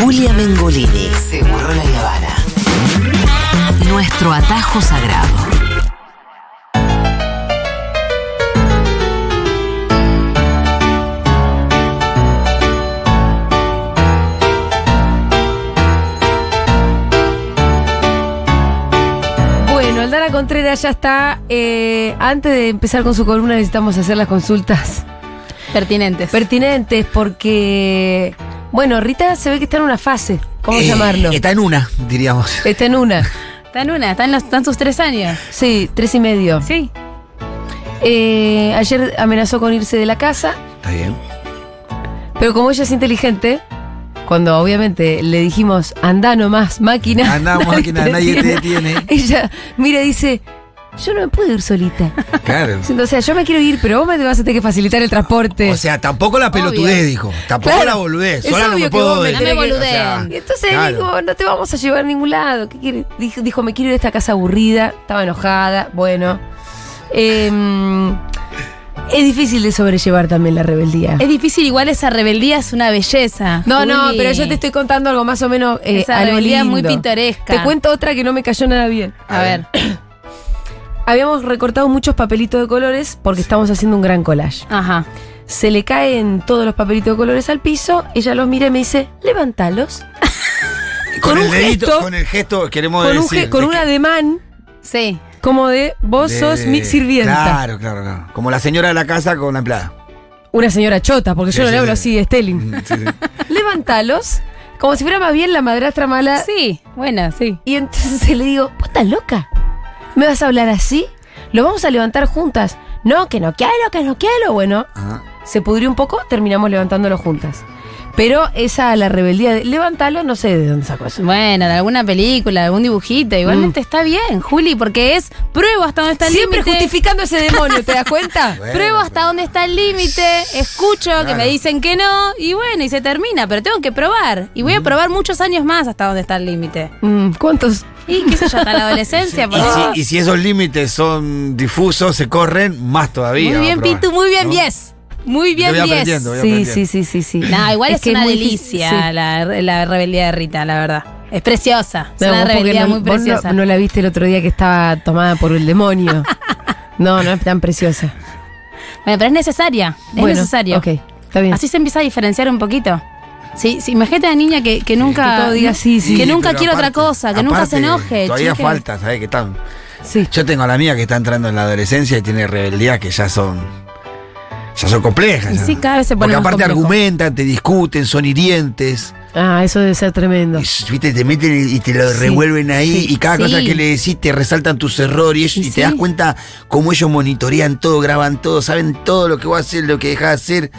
Julia Mengolini. Seguro la Habana. Nuestro atajo sagrado. Bueno, Aldana Contreras ya está. eh, antes de empezar con su columna necesitamos hacer las consultas Pertinentes. pertinentes porque, bueno, Rita se ve que está en una fase. ¿Cómo Eh, llamarlo? Está en una, diríamos. Está en una. Está en una, está en, los, está en sus tres años. Sí, tres y medio. Sí. Eh, ayer amenazó con irse de la casa, Está bien. pero como ella es inteligente, cuando obviamente le dijimos, anda nomás, máquina. Anda, máquina, nadie te detiene. Ella mira y dice, yo no me puedo ir solita. Claro. O sea, yo me quiero ir, pero vos me vas a tener que facilitar el transporte. O sea, tampoco la pelotudez, dijo. Tampoco Claro. la boludez. Es Sola no me puedo ir. No me. Y entonces claro. dijo, no te vamos a llevar a ningún lado. ¿Qué quiere? Dijo, dijo, me quiero ir de esta casa aburrida. Estaba enojada. Bueno. Em, es difícil de sobrellevar también la rebeldía. Es difícil, igual esa rebeldía es una belleza. No, no, pero yo te estoy contando algo más o menos eh, Esa algo rebeldía es lindo. muy pintoresca. Te cuento otra que no me cayó nada bien. A ver. Habíamos recortado muchos papelitos de colores porque estamos haciendo un gran collage. Ajá. Se le caen todos los papelitos de colores al piso, ella los mira y me dice, levántalos. Con, con el un dedito, gesto- con el gesto, queremos Con un, decir. ge- con de un que- ademán Sí. como de vos de- sos mi sirvienta. Claro, claro, claro. Como la señora de la casa con la empleada. Una señora chota, porque Sí, yo no sí, le hablo sí. así de Stelling. Mm, sí, sí. Levántalos, como si fuera más bien la madrastra mala. Sí, bueno, sí. Y entonces le digo, ¿vos estás loca? ¿Me vas a hablar así? ¿Lo vamos a levantar juntas? No, que no quiero, que no quiero. Bueno, Ajá. se pudrió un poco, terminamos levantándolo juntas. Pero esa, la rebeldía de levantarlo, no sé de dónde sacó eso. Bueno, de alguna película, de algún dibujito. Igualmente está bien, Juli, porque es pruebo hasta dónde está el Mm. Siempre límite. justificando ese demonio, ¿te das cuenta? Bueno, Pruebo hasta pero- dónde está el límite, escucho que me dicen que no, y bueno, y se termina, pero tengo que probar. Y voy a probar muchos años más hasta dónde está el límite. Mm, ¿Cuántos? Y qué sé yo, hasta la adolescencia. Y porque- si, y si esos límites son difusos, se corren, más todavía. Muy bien. Pitu, muy bien, ¿No? 10. Muy bien, Yo voy 10. aprendiendo, voy Sí, aprendiendo. sí, sí, sí, sí. No, igual es, que una delicia sí. la, la rebeldía de Rita, la verdad. Es preciosa. Es No, una rebeldía no- muy vos no- preciosa. No, la viste el otro día que estaba tomada por el demonio. No, no es tan preciosa. Bueno, pero es necesaria. Es bueno, necesario. Ok, está bien. Así se empieza a diferenciar un poquito. Sí, sí, imagínate a la niña que, que nunca. Que diga sí, sí. Que nunca quiere otra aparte- cosa, que nunca se enoje. Todavía chique. falta, ¿sabes están? sí. Yo tengo a la mía que está entrando en la adolescencia y tiene rebeldías que ya son. Ya son complejas. Y ya. sí, cada vez se pone Porque más aparte complejo. argumentan, te discuten, son hirientes. Ah, eso debe ser tremendo. Y, viste, te meten y te lo Sí, revuelven ahí. sí. y cada Sí. cosa que le decís te resaltan tus errores. Y Y, sí. te das cuenta cómo ellos monitorean todo, graban todo, saben todo lo que vas a hacer, lo que dejas de hacer.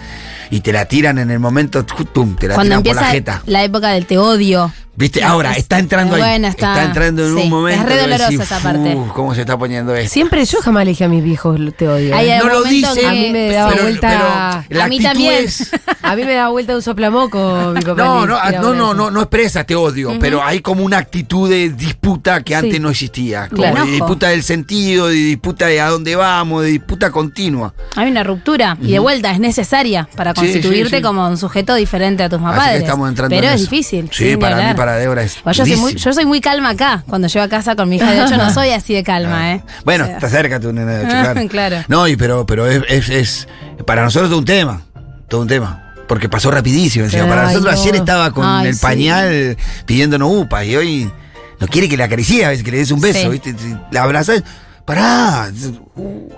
Y te la tiran en el momento, tum, te la Cuando tiran por empieza la jeta. la época del te odio. ¿Viste? Ahora, es- está entrando ahí. bueno, está- entrando en sí, un momento. es re dolorosa decís, esa parte. "Uf, ¿Cómo se está poniendo esto? Siempre yo jamás le dije a mis viejos te odio. Hay ¿eh? No lo dice. A mí me daba Pero- vuelta. pero la A mí también. es- A mí me daba vuelta un soplamoco, mi papá. No, no, no, no, no, no expresa te odio, pero hay como una actitud de disputa que Sí. antes no existía. Como Claro. de disputa del sentido, de disputa de a dónde vamos, de disputa continua. Hay una ruptura y de vuelta es necesaria para constituirte sí, sí. como un sujeto diferente a tus estamos entrando Pero en es eso. difícil. Sí, sin ni para Débora es yo, soy muy, yo soy muy calma acá. Cuando llego a casa con mi hija de 8 no soy así de calma, ¿eh? Bueno, O sea, está cerca tu nena de ocho, claro. Claro. No, y pero, pero es, es, es- para nosotros todo un tema. Todo un tema. Porque pasó rapidísimo. encima. Para nosotros no. ayer estaba con Ay, el sí. pañal pidiéndonos upa y hoy no quiere que le acaricie, a veces que le des un beso, Sí. ¿viste? La abrazas. Pará,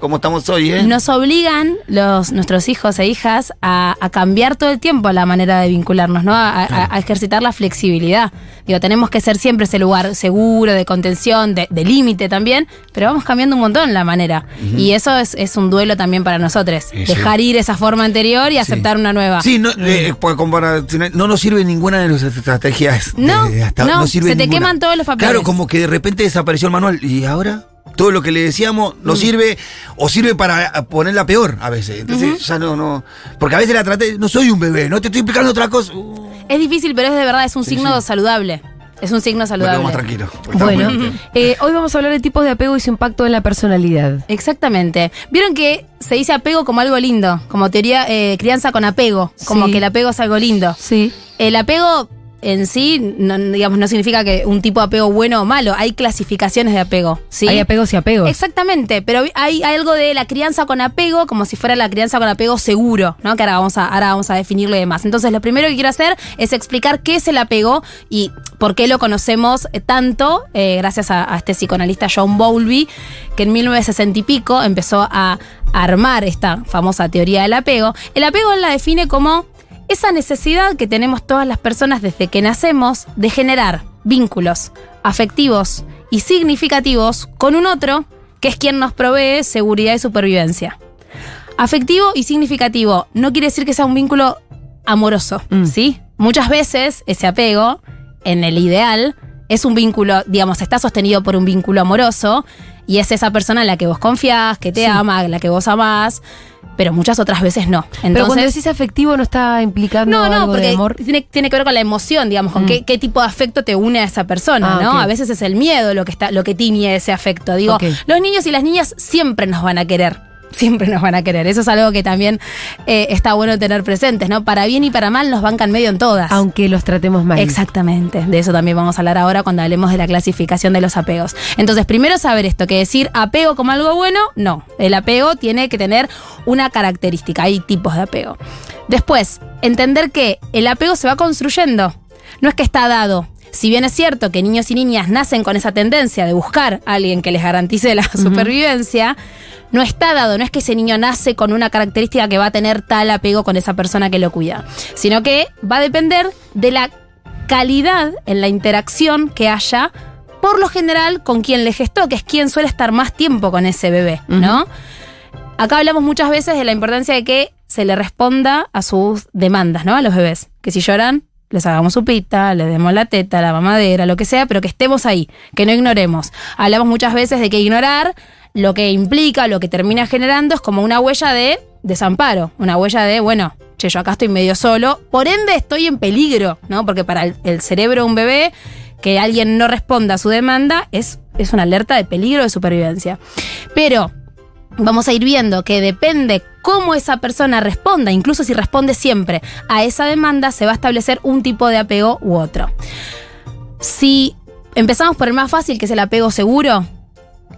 ¿cómo estamos hoy, eh? Nos obligan los, nuestros hijos e hijas a, a cambiar todo el tiempo la manera de vincularnos, ¿no? A, a- a ejercitar la flexibilidad. Digo, tenemos que ser siempre ese lugar seguro, de contención, de, de límite también, pero vamos cambiando un montón la manera. Y eso es, es un duelo también para nosotros. Sí, sí. Dejar ir esa forma anterior y aceptar una nueva. Sí, no, eh, pues, compara- no nos sirve ninguna de nuestras estrategias. de- No, sirve se te ninguna. queman todos los papeles. Claro, como que de repente desapareció el manual. ¿Y ahora? Todo lo que le decíamos Mm. no sirve o sirve para ponerla peor a veces. Entonces ya no, no. Porque a veces la traté, no soy un bebé, no te estoy explicando otra cosa. Uh, Es difícil, pero es de verdad, es un Sí, signo sí. saludable. Es un signo saludable. quedo más tranquilo. Bueno, eh, hoy vamos a hablar de tipos de apego y su impacto en la personalidad. Exactamente. Vieron que se dice apego como algo lindo, como teoría eh, crianza con apego, como Sí. que el apego es algo lindo. Sí. El apego en sí, no, digamos, no significa que un tipo de apego bueno o malo. Hay clasificaciones de apego. ¿sí? Hay apegos y apegos. Exactamente, pero hay, hay algo de la crianza con apego, como si fuera la crianza con apego seguro, ¿no? Que ahora vamos a, ahora vamos a definirlo y demás. Entonces, lo primero que quiero hacer es explicar qué es el apego y por qué lo conocemos tanto, eh, gracias a, a este psicoanalista John Bowlby, que en 1960 y pico empezó a armar esta famosa teoría del apego. El apego él la define como esa necesidad que tenemos todas las personas desde que nacemos de generar vínculos afectivos y significativos con un otro que es quien nos provee seguridad y supervivencia. Afectivo y significativo no quiere decir que sea un vínculo amoroso, Mm. ¿sí? Muchas veces ese apego, en el ideal, es un vínculo, digamos, está sostenido por un vínculo amoroso y es esa persona en la que vos confiás, que te Sí. ama, la que vos amás, pero muchas otras veces no. Pero cuando Entonces, decís afectivo no está implicando no, no, algo de porque amor. tiene, tiene que ver con la emoción, digamos, con Mm. qué, qué tipo de afecto te une a esa persona, Ah, ¿no? A veces es el miedo lo que está, lo que tiñe ese afecto. Digo, los niños y las niñas siempre nos van a querer. Siempre nos van a querer. Eso es algo que también eh, está bueno tener presentes, ¿no? Para bien y para mal nos bancan medio en todas. Aunque los tratemos mal. Exactamente, de eso también vamos a hablar ahora cuando hablemos de la clasificación de los apegos. Entonces, primero saber esto, que decir apego como algo bueno, no. El apego tiene que tener una característica, hay tipos de apego. Después, entender que el apego se va construyendo, no es que está dado. Si bien es cierto que niños y niñas nacen con esa tendencia de buscar a alguien que les garantice la supervivencia, no está dado, no es que ese niño nace con una característica que va a tener tal apego con esa persona que lo cuida, sino que va a depender de la calidad en la interacción que haya, por lo general, con quien le gestó, que es quien suele estar más tiempo con ese bebé, ¿no? Acá hablamos muchas veces de la importancia de que se le responda a sus demandas, ¿no? A los bebés. Que si lloran, les hagamos su pita, les demos la teta, la mamadera, lo que sea, pero que estemos ahí, que no ignoremos. Hablamos muchas veces de que ignorar lo que implica, lo que termina generando es como una huella de desamparo, una huella de, bueno, che, yo acá estoy medio solo, por ende estoy en peligro, ¿no? Porque para el, el cerebro de un bebé, que alguien no responda a su demanda es, es una alerta de peligro de supervivencia. Pero vamos a ir viendo que depende cómo esa persona responda, incluso si responde siempre a esa demanda, se va a establecer un tipo de apego u otro. Si empezamos por el más fácil, que es el apego seguro,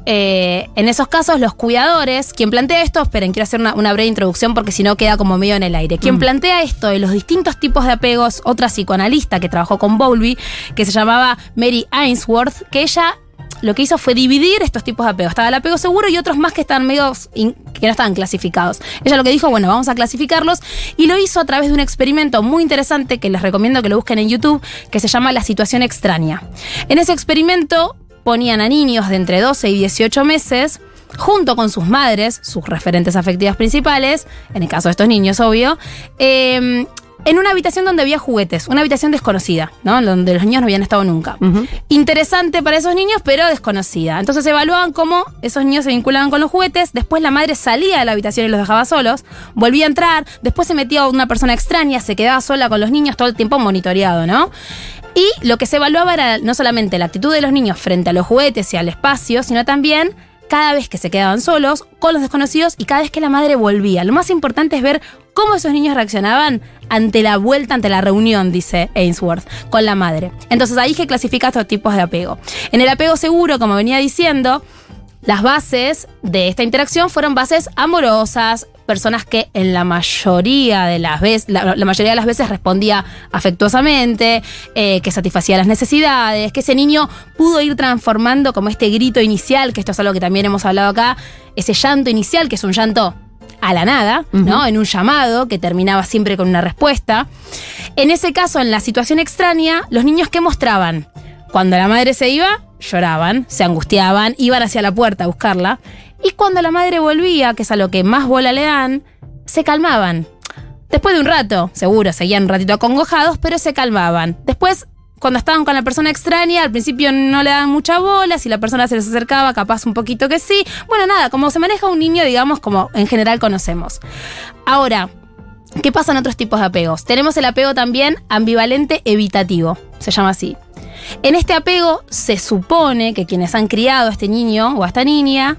eh, en esos casos los cuidadores, quien plantea esto, esperen, quiero hacer una, una breve introducción porque si no queda como medio en el aire. Quien plantea esto de los distintos tipos de apegos, otra psicoanalista que trabajó con Bowlby, que se llamaba Mary Ainsworth, que ella lo que hizo fue dividir estos tipos de apegos. Estaba el apego seguro y otros más que estaban medio que no estaban clasificados. Ella lo que dijo, bueno, vamos a clasificarlos y lo hizo a través de un experimento muy interesante que les recomiendo que lo busquen en YouTube, que se llama La situación extraña. En ese experimento ponían a niños de entre 12 y 18 meses junto con sus madres, sus referentes afectivas principales, en el caso de estos niños, obvio, eh, en una habitación donde había juguetes, una habitación desconocida, ¿no? Donde los niños no habían estado nunca. Interesante para esos niños, pero desconocida. Entonces evaluaban cómo esos niños se vinculaban con los juguetes, después la madre salía de la habitación y los dejaba solos, volvía a entrar, después se metía una persona extraña, se quedaba sola con los niños todo el tiempo monitoreado, ¿no? Y lo que se evaluaba era no solamente la actitud de los niños frente a los juguetes y al espacio, sino también cada vez que se quedaban solos con los desconocidos y cada vez que la madre volvía. Lo más importante es ver cómo esos niños reaccionaban ante la vuelta, ante la reunión, dice Ainsworth, con la madre. Entonces ahí que clasifica estos tipos de apego. En el apego seguro, como venía diciendo, las bases de esta interacción fueron bases amorosas, personas que en la mayoría de las veces, la, la mayoría de las veces respondía afectuosamente, eh, que satisfacía las necesidades, que ese niño pudo ir transformando como este grito inicial, que esto es algo que también hemos hablado acá, ese llanto inicial, que es un llanto a la nada, ¿no? En un llamado que terminaba siempre con una respuesta. En ese caso, en la situación extraña, los niños que mostraban cuando la madre se iba, lloraban, se angustiaban, iban hacia la puerta a buscarla. Y cuando la madre volvía, que es a lo que más bola le dan, se calmaban. Después de un rato, seguro, seguían un ratito acongojados, pero se calmaban. Después, cuando estaban con la persona extraña, al principio no le daban mucha bola, si la persona se les acercaba, capaz un poquito que sí. Bueno, nada, como se maneja un niño, digamos, como en general conocemos. Ahora, ¿qué pasa en otros tipos de apegos? Tenemos el apego también ambivalente evitativo, se llama así. En este apego se supone que quienes han criado a este niño o a esta niña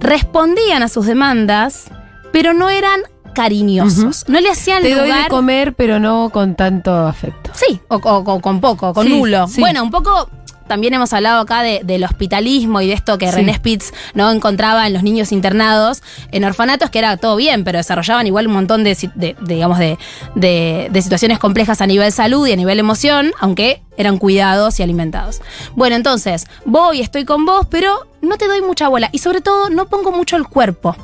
respondían a sus demandas, pero no eran cariñosos. No le hacían Te doy lugar. de comer, pero no con tanto afecto. Sí, o, o- o con poco, con Sí, nulo. sí. Bueno, un poco. También hemos hablado acá de- del hospitalismo y de esto que Sí. René Spitz no encontraba en los niños internados en orfanatos, que era todo bien, pero desarrollaban igual un montón de, de- de, digamos, de- de situaciones complejas a nivel salud y a nivel emoción, aunque eran cuidados y alimentados. Bueno, entonces, voy, estoy con vos, pero no te doy mucha bola. Y sobre todo, no pongo mucho el cuerpo.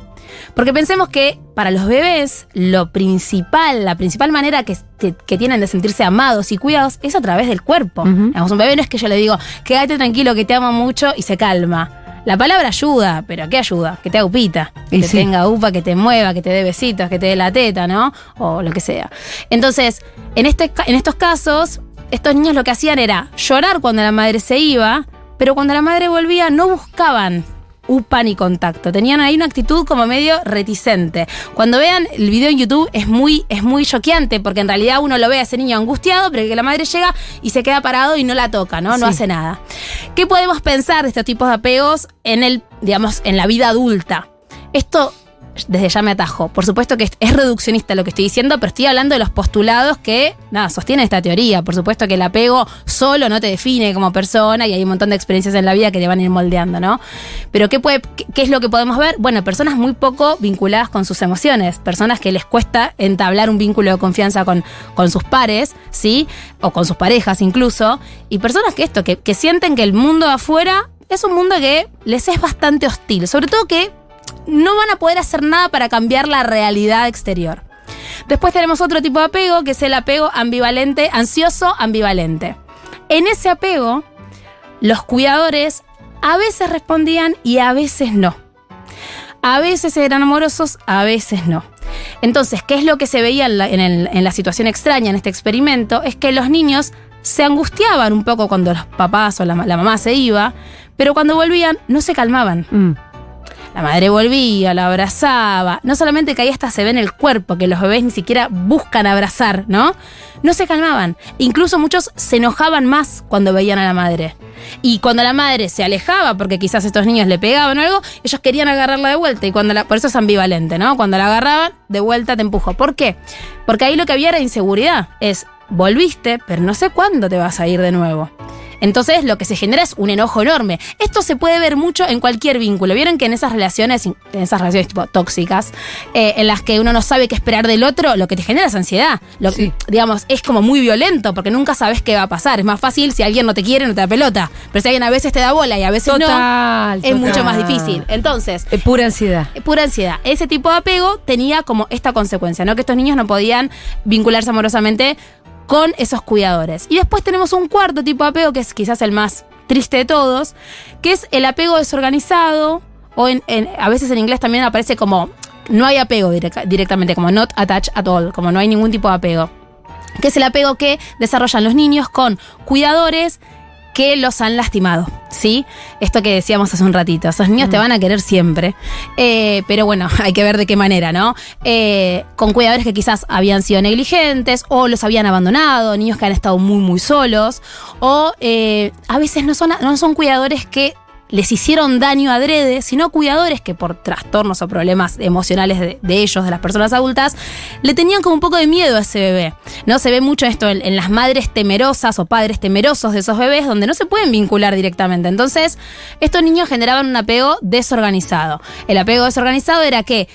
Porque pensemos que para los bebés lo principal, la principal manera que, que- que tienen de sentirse amados y cuidados es a través del cuerpo. Digamos, un bebé no es que yo le digo, quédate tranquilo, que te amo mucho y se calma. La palabra ayuda, pero ¿qué ayuda? Que te haga upita, que Y te sí. tenga upa, que te mueva, que te dé besitos, que te dé la teta, ¿no? O lo que sea. Entonces, en, este, en estos casos, estos niños lo que hacían era llorar cuando la madre se iba, pero cuando la madre volvía no buscaban upa ni contacto. Tenían ahí una actitud como medio reticente. Cuando vean el video en YouTube es muy, es muy choqueante porque en realidad uno lo ve a ese niño angustiado, pero que la madre llega y se queda parado y no la toca, ¿no? No Sí. hace nada. ¿Qué podemos pensar de estos tipos de apegos en el, digamos, en la vida adulta? Esto desde ya me atajo. Por supuesto que es- reduccionista lo que estoy diciendo, pero estoy hablando de los postulados que, nada, sostienen esta teoría. Por supuesto que el apego solo no te define como persona y hay un montón de experiencias en la vida que te van a ir moldeando, ¿no? Pero ¿qué, es lo que podemos ver? Bueno, personas muy poco vinculadas con sus emociones, personas que les cuesta entablar un vínculo de confianza con, con sus pares, ¿sí? O con sus parejas incluso, y personas que esto, que, que sienten que el mundo afuera es un mundo que les es bastante hostil, sobre todo que no van a poder hacer nada para cambiar la realidad exterior. Después tenemos otro tipo de apego, que es el apego ambivalente, ansioso ambivalente. En ese apego, los cuidadores a veces respondían y a veces no. A veces eran amorosos, a veces no. Entonces, ¿qué es lo que se veía en la, situación extraña, en este experimento? Es que los niños se angustiaban un poco cuando los papás o la mamá se iba, pero cuando volvían no se calmaban. Mm. La madre volvía, la abrazaba. No solamente que ahí hasta se ve en el cuerpo, que los bebés ni siquiera buscan abrazar, ¿no? No se calmaban. Incluso muchos se enojaban más cuando veían a la madre. Y cuando la madre se alejaba, porque quizás estos niños le pegaban o algo, ellos querían agarrarla de vuelta. Y cuando la, por eso es ambivalente, ¿no? Cuando la agarraban, de vuelta te empujo. ¿Por qué? Porque ahí lo que había era inseguridad. Es, volviste, pero no sé cuándo te vas a ir de nuevo. Entonces lo que se genera es un enojo enorme. Esto se puede ver mucho en cualquier vínculo. Vieron que en esas relaciones, en esas relaciones tipo tóxicas, eh, en las que uno no sabe qué esperar del otro, lo que te genera es ansiedad. Lo, Sí. Digamos, es como muy violento porque nunca sabes qué va a pasar. Es más fácil si alguien no te quiere, no te da pelota. Pero si alguien a veces te da bola y a veces Total, no, es mucho más difícil. Entonces, Es pura ansiedad. eh, pura ansiedad. Ese tipo de apego tenía como esta consecuencia, ¿no? Que estos niños no podían vincularse amorosamente con esos cuidadores. Y después tenemos un cuarto tipo de apego, que es quizás el más triste de todos, que es el apego desorganizado, o en, a veces en inglés también aparece como no hay apego directa- directamente, como not attached at all, como no hay ningún tipo de apego. Que es el apego que desarrollan los niños con cuidadores que los han lastimado, ¿sí? Esto que decíamos hace un ratito, esos niños te van a querer siempre, Eh, pero bueno, hay que ver de qué manera, ¿no? Eh, con cuidadores que quizás habían sido negligentes o los habían abandonado, niños que han estado muy, muy solos, o eh, a veces no son, no son cuidadores que les hicieron daño adrede, sino cuidadores que por trastornos o problemas emocionales de, ellos, de las personas adultas, le tenían como un poco de miedo a ese bebé. ¿no? Se ve mucho esto en, en las madres temerosas o padres temerosos de esos bebés, donde no se pueden vincular directamente. Entonces, estos niños generaban un apego desorganizado. El apego desorganizado era que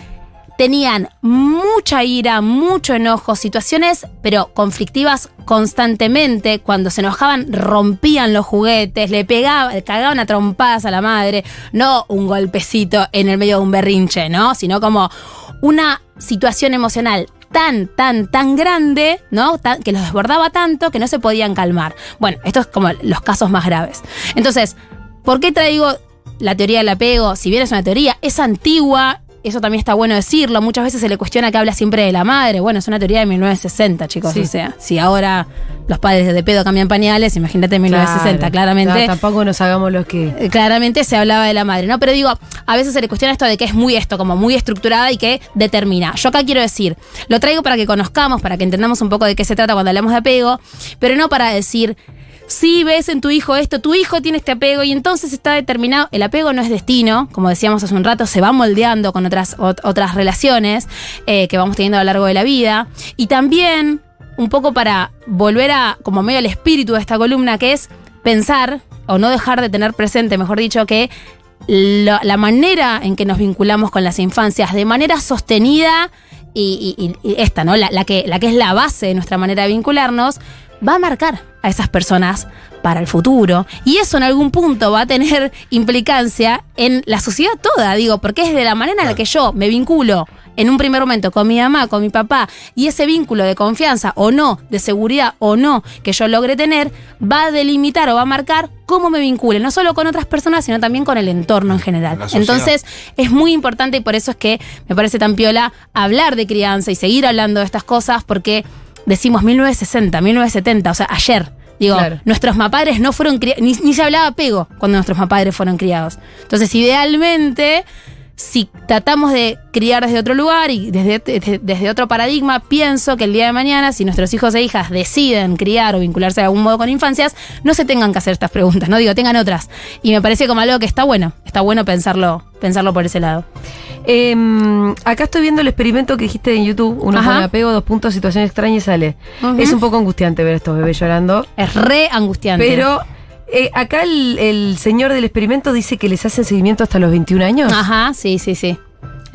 tenían mucha ira, mucho enojo, situaciones pero conflictivas constantemente. Cuando se enojaban rompían los juguetes, le pegaban, le cagaban a trompadas a la madre, no un golpecito en el medio de un berrinche, ¿no? Sino como una situación emocional tan, tan, tan grande, ¿no? Que los desbordaba tanto que no se podían calmar. Bueno, esto es como los casos más graves. Entonces, ¿por qué traigo la teoría del apego? Si bien es una teoría, es antigua. Eso también está bueno decirlo. Muchas veces se le cuestiona que habla siempre de la madre. Bueno, es una teoría de 1960, chicos. Sí. O sea, si ahora los padres de pedo cambian pañales, imagínate en 1960, Claro. claramente. No, tampoco nos hagamos los que. Eh, claramente se hablaba de la madre, ¿no? Pero digo, a veces se le cuestiona esto de que es muy esto, como muy estructurada y que determina. Yo acá quiero decir, lo traigo para que conozcamos, para que entendamos un poco de qué se trata cuando hablamos de apego, pero no para decir, si ves en tu hijo esto, tu hijo tiene este apego y entonces está determinado, el apego no es destino, como decíamos hace un rato, se va moldeando con otras, ot- otras relaciones eh, que vamos teniendo a lo largo de la vida. Y también, un poco para volver a, como medio al espíritu de esta columna, que es pensar, o no dejar de tener presente, mejor dicho, que la, manera en que nos vinculamos con las infancias de manera sostenida y esta, ¿no? La, la que, la que es la base de nuestra manera de vincularnos, va a marcar a esas personas para el futuro. Y eso en algún punto va a tener implicancia en la sociedad toda, digo, porque es de la manera en la que yo me vinculo en un primer momento con mi mamá, con mi papá, y ese vínculo de confianza o no, de seguridad o no que yo logre tener, va a delimitar o va a marcar cómo me vincule, no solo con otras personas, sino también con el entorno en general. Entonces, es muy importante y por eso es que me parece tan piola hablar de crianza y seguir hablando de estas cosas, porque decimos 1960, 1970, o sea, ayer. Digo, Claro. nuestros mapadres no fueron criados, ni, ni se hablaba apego cuando nuestros mapadres fueron criados. Entonces, idealmente, si tratamos de criar desde otro lugar y desde, desde, desde otro paradigma, pienso que el día de mañana, si nuestros hijos e hijas deciden criar o vincularse de algún modo con infancias, no se tengan que hacer estas preguntas, no digo, tengan otras. Y me parece como algo que está bueno, está bueno pensarlo, pensarlo por ese lado. Em, acá estoy viendo el experimento que dijiste en YouTube. Uno Ajá. pone apego, dos puntos, situación extraña y sale. Es un poco angustiante ver a estos bebés llorando. Es re angustiante. Pero eh, acá el, el señor del experimento dice que les hacen seguimiento hasta los 21 años. Ajá, sí, sí, sí.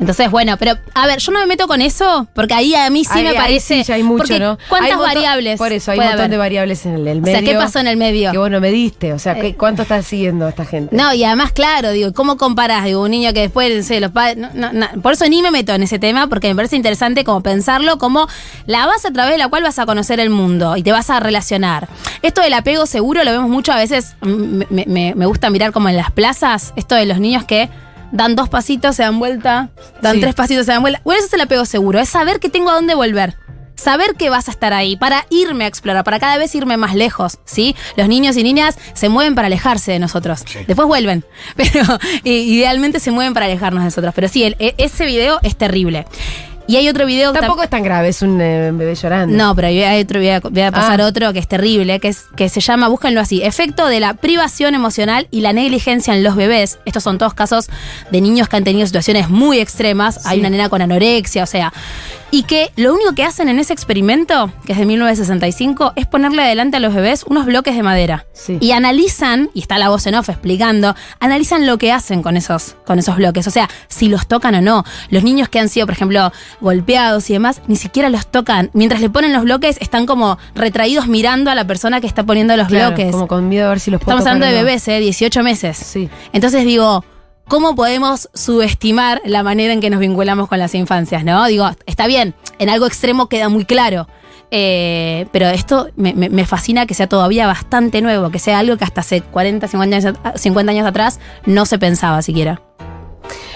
Entonces, bueno, pero a ver, yo no me meto con eso porque ahí a mí sí Ahí- me ahí parece. sí, ya hay mucho, ¿no? ¿Cuántas Hay un montón- variables? Por eso, hay un montón haber? de variables en el, el O medio. sea, ¿qué pasó en el medio? Que vos no me diste. O sea, ¿qué- Eh. ¿cuánto estás siguiendo a esta gente? No, y además, claro, digo, ¿cómo comparás? Digo, un niño que después, no sé, los padres. no, no, no. Por eso ni me meto en ese tema, porque me parece interesante como pensarlo como la base a través de la cual vas a conocer el mundo y te vas a relacionar. Esto del apego seguro lo vemos mucho a veces, me, me- me gusta mirar como en las plazas, esto de los niños que dan dos pasitos, se dan vuelta, dan Sí. tres pasitos, se dan vuelta. Bueno, eso es el apego seguro, es saber que tengo a dónde volver. Saber que vas a estar ahí, para irme a explorar, para cada vez irme más lejos, ¿sí? Los niños y niñas se mueven para alejarse de nosotros. Sí. Después vuelven, pero idealmente se mueven para alejarnos de nosotros. Pero sí, el- e- ese video es terrible. Y hay otro video Tampoco tam- es tan grave, es un eh, bebé llorando. no, pero hay otro, voy a, voy a pasar Ah. otro que es terrible, que, es, que se llama, búsquenlo así, efecto de la privación emocional y la negligencia en los bebés. Estos son todos casos de niños que han tenido situaciones muy extremas. Hay una nena con anorexia, o sea. Y que lo único que hacen en ese experimento, que es de 1965, es ponerle adelante a los bebés unos bloques de madera. Sí. Y analizan, y está la voz en off explicando, analizan lo que hacen con esos, con esos bloques. O sea, si los tocan o no. Los niños que han sido, por ejemplo, golpeados y demás, ni siquiera los tocan. Mientras le ponen los bloques, están como retraídos mirando a la persona que está poniendo los Claro, bloques. Como con miedo a ver si los puedo Estamos hablando de bebés, ¿eh? 18 meses. Sí. Entonces digo, ¿cómo podemos subestimar la manera en que nos vinculamos con las infancias, no? Digo, está bien, en algo extremo queda muy claro. eh, pero esto me, me- me fascina que sea todavía bastante nuevo, que sea algo que hasta hace 40, 50 años, at- 50 años atrás no se pensaba siquiera.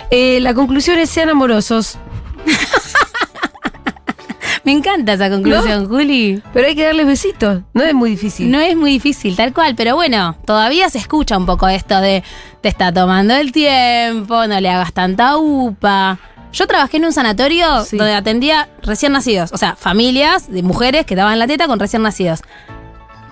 Eh, la conclusión es sean amorosos, Me encanta esa conclusión, Juli. pero hay que darles besitos. No es muy difícil. No es muy difícil, tal cual, pero bueno, todavía se escucha un poco esto de te está tomando el tiempo, no le hagas tanta upa. Yo trabajé en un sanatorio Sí. donde atendía recién nacidos, o sea, familias de mujeres que daban la teta con recién nacidos.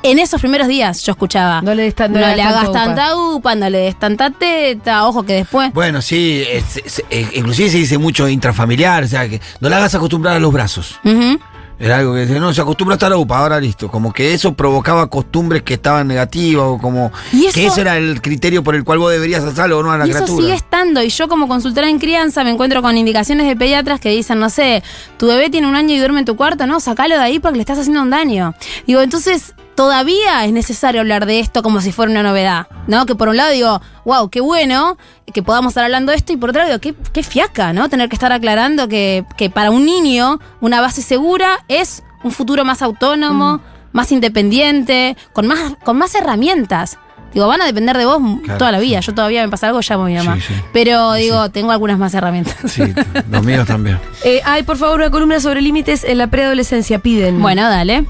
En esos primeros días yo escuchaba, No le des tan- no no le le hagas tanta upa, no le des tanta teta, ojo que después... Bueno, sí, es- es- inclusive se dice mucho intrafamiliar, o sea, que no la hagas acostumbrar a los brazos. Ujú. Era algo que decía, no, se acostumbra a estar a UPA, ahora listo. Como que eso provocaba costumbres que estaban negativas o como Y que eso- ese era el criterio por el cual vos deberías hacerlo o no a la Y eso criatura. sigue estando. Y yo como consultora en crianza me encuentro con indicaciones de pediatras que dicen, no sé, tu bebé tiene un año y duerme en tu cuarto, no, sacalo de ahí porque le estás haciendo un daño. Digo, entonces todavía es necesario hablar de esto como si fuera una novedad, ¿no? Que por un lado digo, wow, qué bueno que podamos estar hablando de esto y por otro lado digo, qué, qué fiaca, ¿no? Tener que estar aclarando que, que para un niño una base segura es un futuro más autónomo, más independiente, con más, con más herramientas. Digo, van a depender de vos Claro, toda la vida. sí. Yo todavía me pasa algo, llamo a mi mamá. Sí, sí. Pero digo, tengo algunas más herramientas. Sí, los míos también. Eh, ay, por favor, una columna sobre límites en la preadolescencia. Piden. Bueno, dale.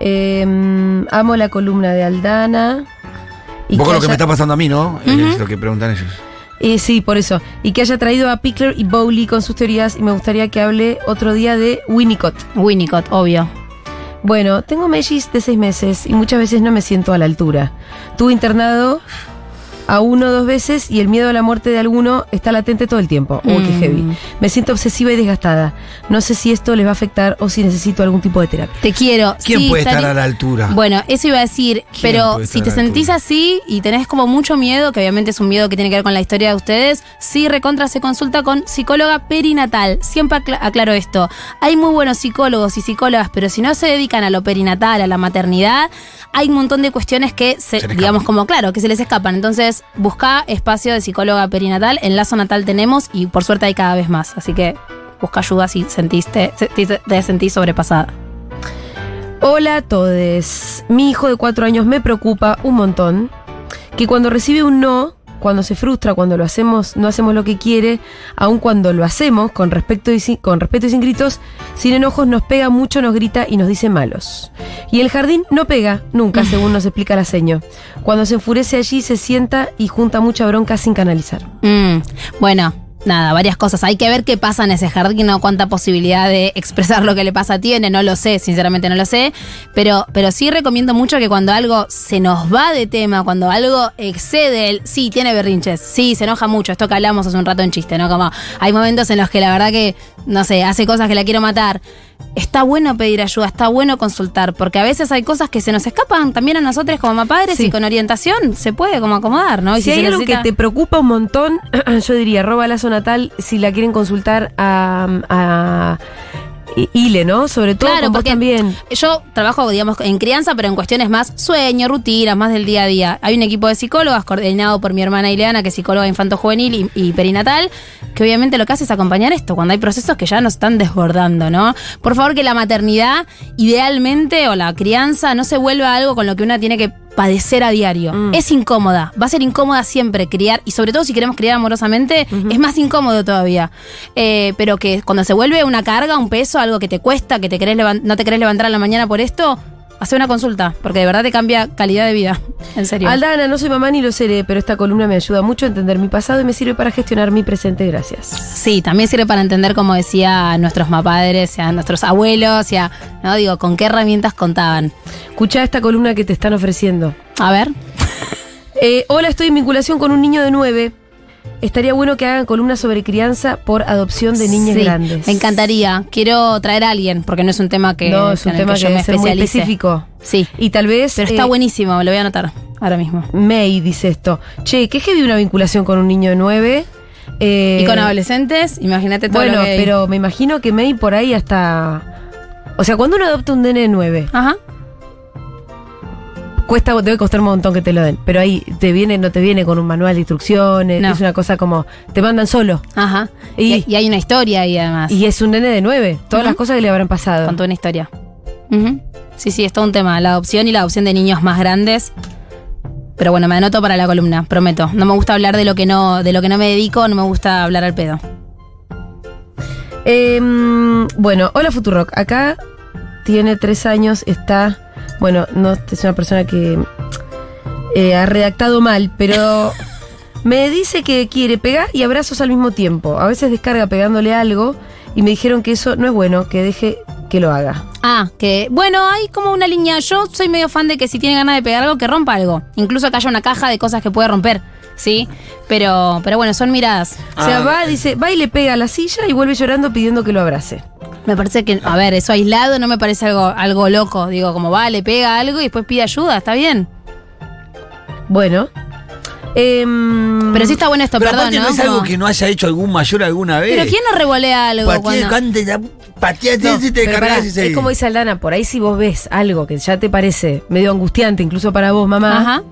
Eh, amo la columna de Aldana. Y Un poco que lo que haya- me está pasando a mí, ¿no? Es lo que preguntan ellos. Eh, sí, por eso. Y que haya traído a Pickler y Bowley con sus teorías. Y me gustaría que hable otro día de Winnicott. Winnicott, obvio. Bueno, tengo mellis de seis meses y muchas veces no me siento a la altura. Tuve internado a uno o dos veces y el miedo a la muerte de alguno está latente todo el tiempo. Uy, qué Mm. heavy. Me siento obsesiva y desgastada. No sé si esto les va a afectar o si necesito algún tipo de terapia. Te quiero. ¿Quién Sí, puede estar a la altura? Bueno, eso iba a decir, ¿Quién pero si te sentís altura? así y tenés como mucho miedo, que obviamente es un miedo que tiene que ver con la historia de ustedes, sí, recontra se consulta con psicóloga perinatal. Siempre acla- aclaro esto. Hay muy buenos psicólogos y psicólogas, pero si no se dedican a lo perinatal, a la maternidad, hay un montón de cuestiones que, se, digamos, escapan. como claro, que se les escapan. Entonces, busca espacio de psicóloga perinatal. En Lazo Natal tenemos y por suerte hay cada vez más. Así que busca ayuda si sentiste, te sentís sobrepasada. Hola a todos. Mi hijo de cuatro años me preocupa un montón que cuando recibe un no, cuando se frustra, cuando lo hacemos, no hacemos lo que quiere, aun cuando lo hacemos con respeto y sin, con respeto y sin gritos, sin enojos nos pega mucho, nos grita y nos dice malos. Y el jardín no pega, nunca, según nos explica la seño. Cuando se enfurece allí se sienta y junta mucha bronca sin canalizar. Mm, bueno, nada, varias cosas. Hay que ver qué pasa en ese jardín o cuánta posibilidad de expresar lo que le pasa tiene. No lo sé, sinceramente no lo sé. Pero, pero sí recomiendo mucho que cuando algo se nos va de tema, cuando algo excede el. Sí, tiene berrinches. Sí, se enoja mucho. Esto que hablamos hace un rato en chiste, ¿no? Como hay momentos en los que la verdad que, no sé, hace cosas que la quiero matar. Está bueno pedir ayuda, está bueno consultar, porque a veces hay cosas que se nos escapan también a nosotros como padres Sí. y con orientación se puede como acomodar, ¿no? Y si hay algo necesita- que te preocupa un montón, yo diría, roba lazo natal si la quieren consultar a, a Ile, ¿no? Sobre todo Claro, con vos porque también. yo trabajo, digamos, en crianza, pero en cuestiones más sueño, rutinas, más del día a día. Hay un equipo de psicólogas coordinado por mi hermana Ileana, que es psicóloga infanto-juvenil y, y perinatal, que obviamente lo que hace es acompañar esto, cuando hay procesos que ya nos están desbordando, ¿no? Por favor, que la maternidad, idealmente, o la crianza, no se vuelva algo con lo que una tiene que padecer a diario. Mm. Es incómoda, va a ser incómoda siempre criar, y sobre todo si queremos criar amorosamente, es más incómodo todavía. Eh, pero que cuando se vuelve una carga, un peso, algo que te cuesta, que te querés no te querés levantar a la mañana por esto, hace una consulta, porque de verdad te cambia calidad de vida. En serio. Aldana, no soy mamá ni lo seré, pero esta columna me ayuda mucho a entender mi pasado y me sirve para gestionar mi presente. Gracias. Sí, también sirve para entender, como decía, a nuestros mapadres, a nuestros abuelos, y a, no digo, con qué herramientas contaban. Escucha esta columna que te están ofreciendo. A ver. Eh, hola, estoy en vinculación con un niño de 9. Estaría bueno que hagan columnas sobre crianza por adopción de niñas Sí, grandes. Me encantaría. Quiero traer a alguien, porque no es un tema que, no, es un tema que, yo me ser muy específico. Sí. Y tal vez. Pero está eh, buenísimo, lo voy a anotar ahora mismo. May dice esto. Che, ¿qué heavy una vinculación con un niño de 9? Eh, y con adolescentes, imagínate todo Bueno, lo que pero me imagino que May por ahí hasta. O sea, cuando uno adopta un nene de 9, Ajá. Cuesta, debe costar un montón que te lo den. Pero ahí te viene, no te viene con un manual de instrucciones. No. Es una cosa como. Te mandan solo. Ajá. Y- hay una historia ahí además. Y es un nene de 9. Todas las cosas que le habrán pasado. Con toda una historia. Sí, sí, es todo un tema. La adopción y la adopción de niños más grandes. Pero bueno, me anoto para la columna, prometo. No me gusta hablar de lo que no, de lo que no me dedico, no me gusta hablar al pedo. Em, bueno, hola Futurock. Acá tiene tres años, está. Bueno, no es una persona que eh, ha redactado mal, pero me dice que quiere pegar y abrazos al mismo tiempo. A veces descarga pegándole algo y me dijeron que eso no es bueno, que deje que lo haga. Ah, que bueno, hay como una línea. Yo soy medio fan de que si tiene ganas de pegar algo, que rompa algo. Incluso que haya una caja de cosas que puede romper, ¿sí? Pero, pero bueno, son miradas. O sea, Ah. va, dice, va y le pega a la silla y vuelve llorando pidiendo que lo abrace. Me parece que, a ver, eso aislado no me parece algo, algo loco. Digo, como va, le pega algo y después pide ayuda, está bien. Bueno. em, Pero sí está bueno esto, Pero perdón, aparte no, ¿no? es algo que no haya hecho algún mayor alguna vez. Pero ¿quién no revolea algo Patea, cuando... cante, la- pateate No, y te cargas pará, y es como dice Aldana, por ahí si vos ves algo que ya te parece medio angustiante, incluso para vos, mamá, Ajá.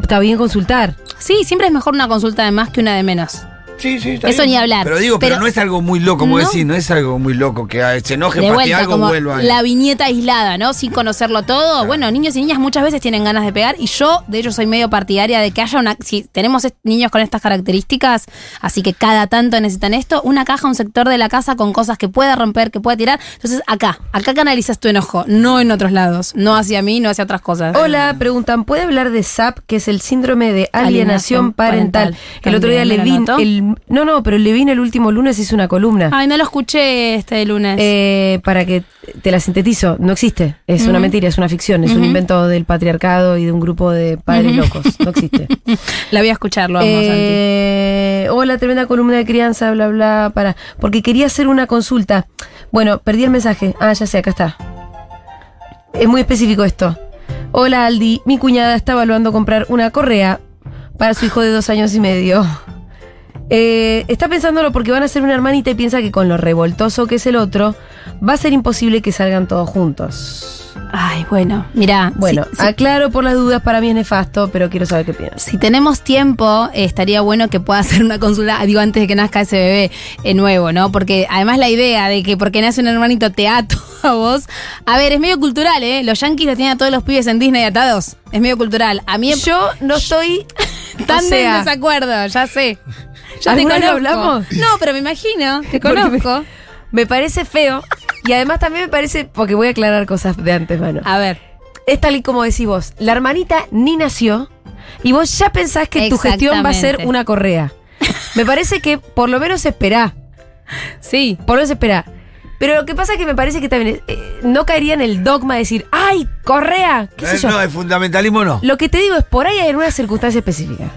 está bien consultar. Sí, siempre es mejor una consulta de más que una de menos. Sí, sí, está Eso bien. ni hablar. Pero digo, pero, Pero- no es algo muy loco, como ¿No? decir, no es algo muy loco que ah, se enoje, de vuelta, algo, como vuelva. la viñeta aislada, ¿no? Sin conocerlo todo. Bueno, niños y niñas muchas veces tienen ganas de pegar y yo, de hecho, soy medio partidaria de que haya una... Si tenemos niños con estas características, así que cada tanto necesitan esto, una caja, un sector de la casa con cosas que pueda romper, que pueda tirar. Entonces, acá, acá canalizas tu enojo, no en otros lados. No hacia mí, no hacia otras cosas. Hola, preguntan, ¿puede hablar de SAP, que es el síndrome de alienación Alienación parental? parental. El otro día le anotó. el no, no, pero Levin el último lunes hizo una columna. Ay, no lo escuché este lunes. Eh, para que te la sintetizo, no existe. Es una mentira, es una ficción, es un invento del patriarcado y de un grupo de padres locos. No existe. la voy a escuchar, lo amo, Eh, hola, tremenda columna de crianza, bla, bla, para. Porque quería hacer una consulta. Bueno, perdí el mensaje. Ah, ya sé, acá está. Es muy específico esto. Hola, Aldi. Mi cuñada está evaluando comprar una correa para su hijo de dos años y medio. Eh, está pensándolo porque van a ser una hermanita y piensa que con lo revoltoso que es el otro, va a ser imposible que salgan todos juntos. Ay, bueno, mira. Bueno, si, si- aclaro por las dudas, para mí es nefasto, pero quiero saber qué piensas. si tenemos tiempo, eh, estaría bueno que pueda hacer una consulta, digo, antes de que nazca ese bebé eh, nuevo, ¿no? Porque además la idea de que porque nace un hermanito te ato a vos, a ver, es medio cultural, ¿eh? Los yankees los tienen a todos los pibes en Disney atados. Es medio cultural. A mí Yo no estoy tan o sea, en desacuerdo, ya sé. Ya te ¿Alguna vez lo conozco. hablamos? No, pero me imagino, te Porque me- conozco. Me parece feo. Y además también me parece, porque voy a aclarar cosas de antes, mano. A ver. Es tal y como decís vos. La hermanita ni nació y vos ya pensás que tu gestión va a ser una correa. Me parece que por lo menos esperá. Sí. Por lo menos esperá. Pero lo que pasa es que me parece que también eh, no caería en el dogma de decir, ¡ay, correa! ¿Qué sé Eh, yo? no, el fundamentalismo no. Lo que te digo es, por ahí hay una circunstancia específica.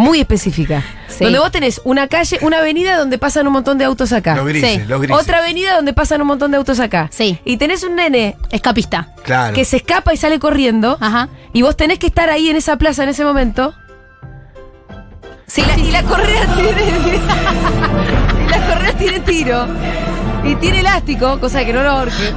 Muy específica. Sí. Donde vos tenés una calle, una avenida donde pasan un montón de autos acá. Los grises, Sí. los grises. Otra avenida donde pasan un montón de autos acá. Sí. Y tenés un nene Escapista. Claro. que se escapa y sale corriendo. Ajá. Y vos tenés que estar ahí en esa plaza en ese momento. Sí, la- y la correa tiene. y la correa tiene tiro. Y tiene elástico, cosa que no lo ahorque.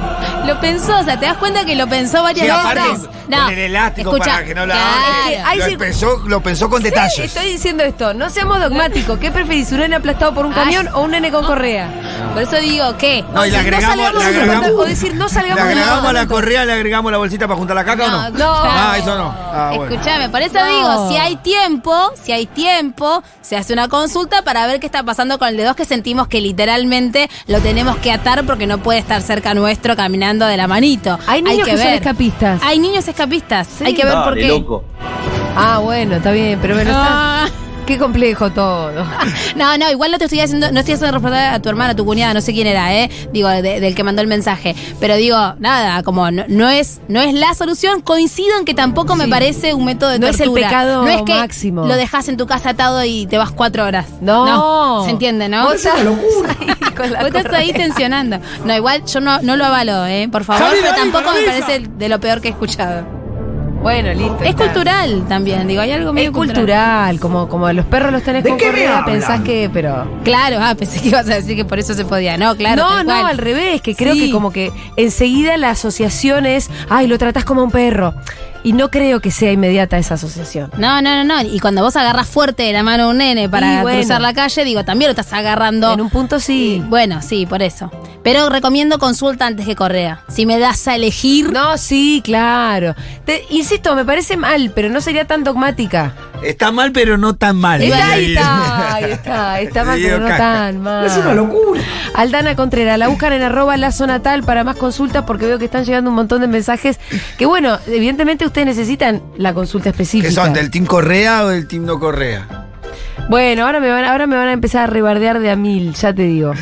Lo pensó, o sea, te das cuenta que lo pensó varias Sí, veces. con el elástico para que no la claro. Lo, pensó, lo pensó con Sí, detalles. estoy diciendo esto. No seamos dogmáticos. ¿Qué preferís? ¿Un nene aplastado por un Ay. camión o un nene con correa? Por eso digo que. No, y le no agregamos, salgamos le agregamos, o decir, no salgamos le agregamos a la correa, le agregamos la bolsita para juntar la caca o no? no. Ah, eso no. Ah, bueno. Escuchame, por eso No. digo, si hay tiempo, si hay tiempo, se hace una consulta para ver qué está pasando con el de dos que sentimos que literalmente lo tenemos que atar porque no puede estar cerca nuestro caminando de la manito. Hay niños que, son escapistas. Hay niños escapistas. Sí. Hay que ver por Dale, qué. loco. Ah, bueno, está bien, pero bueno, está- Ah. Qué complejo todo. No, no, igual no te estoy haciendo, no estoy haciendo responsable a tu hermana, a tu cuñada, no sé quién era, eh, digo, de- del que mandó el mensaje. Pero digo, nada, como no, no es, no es la solución, coincido en que tampoco me parece un método de No es el tortura. pecado no es que máximo. Lo dejas en tu casa atado y te vas cuatro horas. No. se entiende, ¿no? Vos estás ahí estás ahí tensionando. No, igual yo no, no lo avalo, eh, por favor, pero tampoco me parece de lo peor que he escuchado. Bueno, listo. Es está. cultural también, digo, hay algo Es medio cultural, como, como los perros los tenés con correa, pensás que, pero. Claro, ah, pensé que ibas a decir que por eso se podía. No, claro. no, no, cual. al revés, que creo Sí. que como que enseguida la asociación es, ay, lo tratás como un perro. Y no creo que sea inmediata esa asociación. No, no, no, no. Y cuando vos agarras fuerte de la mano a un nene para bueno. cruzar la calle, digo, también lo estás agarrando. En un punto sí. Bueno, sí, por eso. Pero recomiendo consulta antes que correa. Si me das a elegir. No, sí, claro. Te- insisto, me parece mal, pero no sería tan dogmática. Está mal, pero no tan mal. Está, ahí está, ahí está, está mal, pero no caca. tan mal. Es una locura. Aldana Contreras, la buscan en arroba la zona tal para más consultas porque veo que están llegando un montón de mensajes que bueno, evidentemente ustedes necesitan la consulta específica. ¿Qué son? ¿Del Team Correa o del Team No Correa? Bueno, ahora me van, ahora me van a empezar a rebardear de a mil, ya te digo.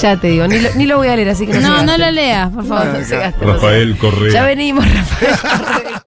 Ya te digo, ni lo, ni lo voy a leer, así que no se No, no lo leas, por favor. No, no se no se Rafael Correa. Ya venimos, Rafael Correa.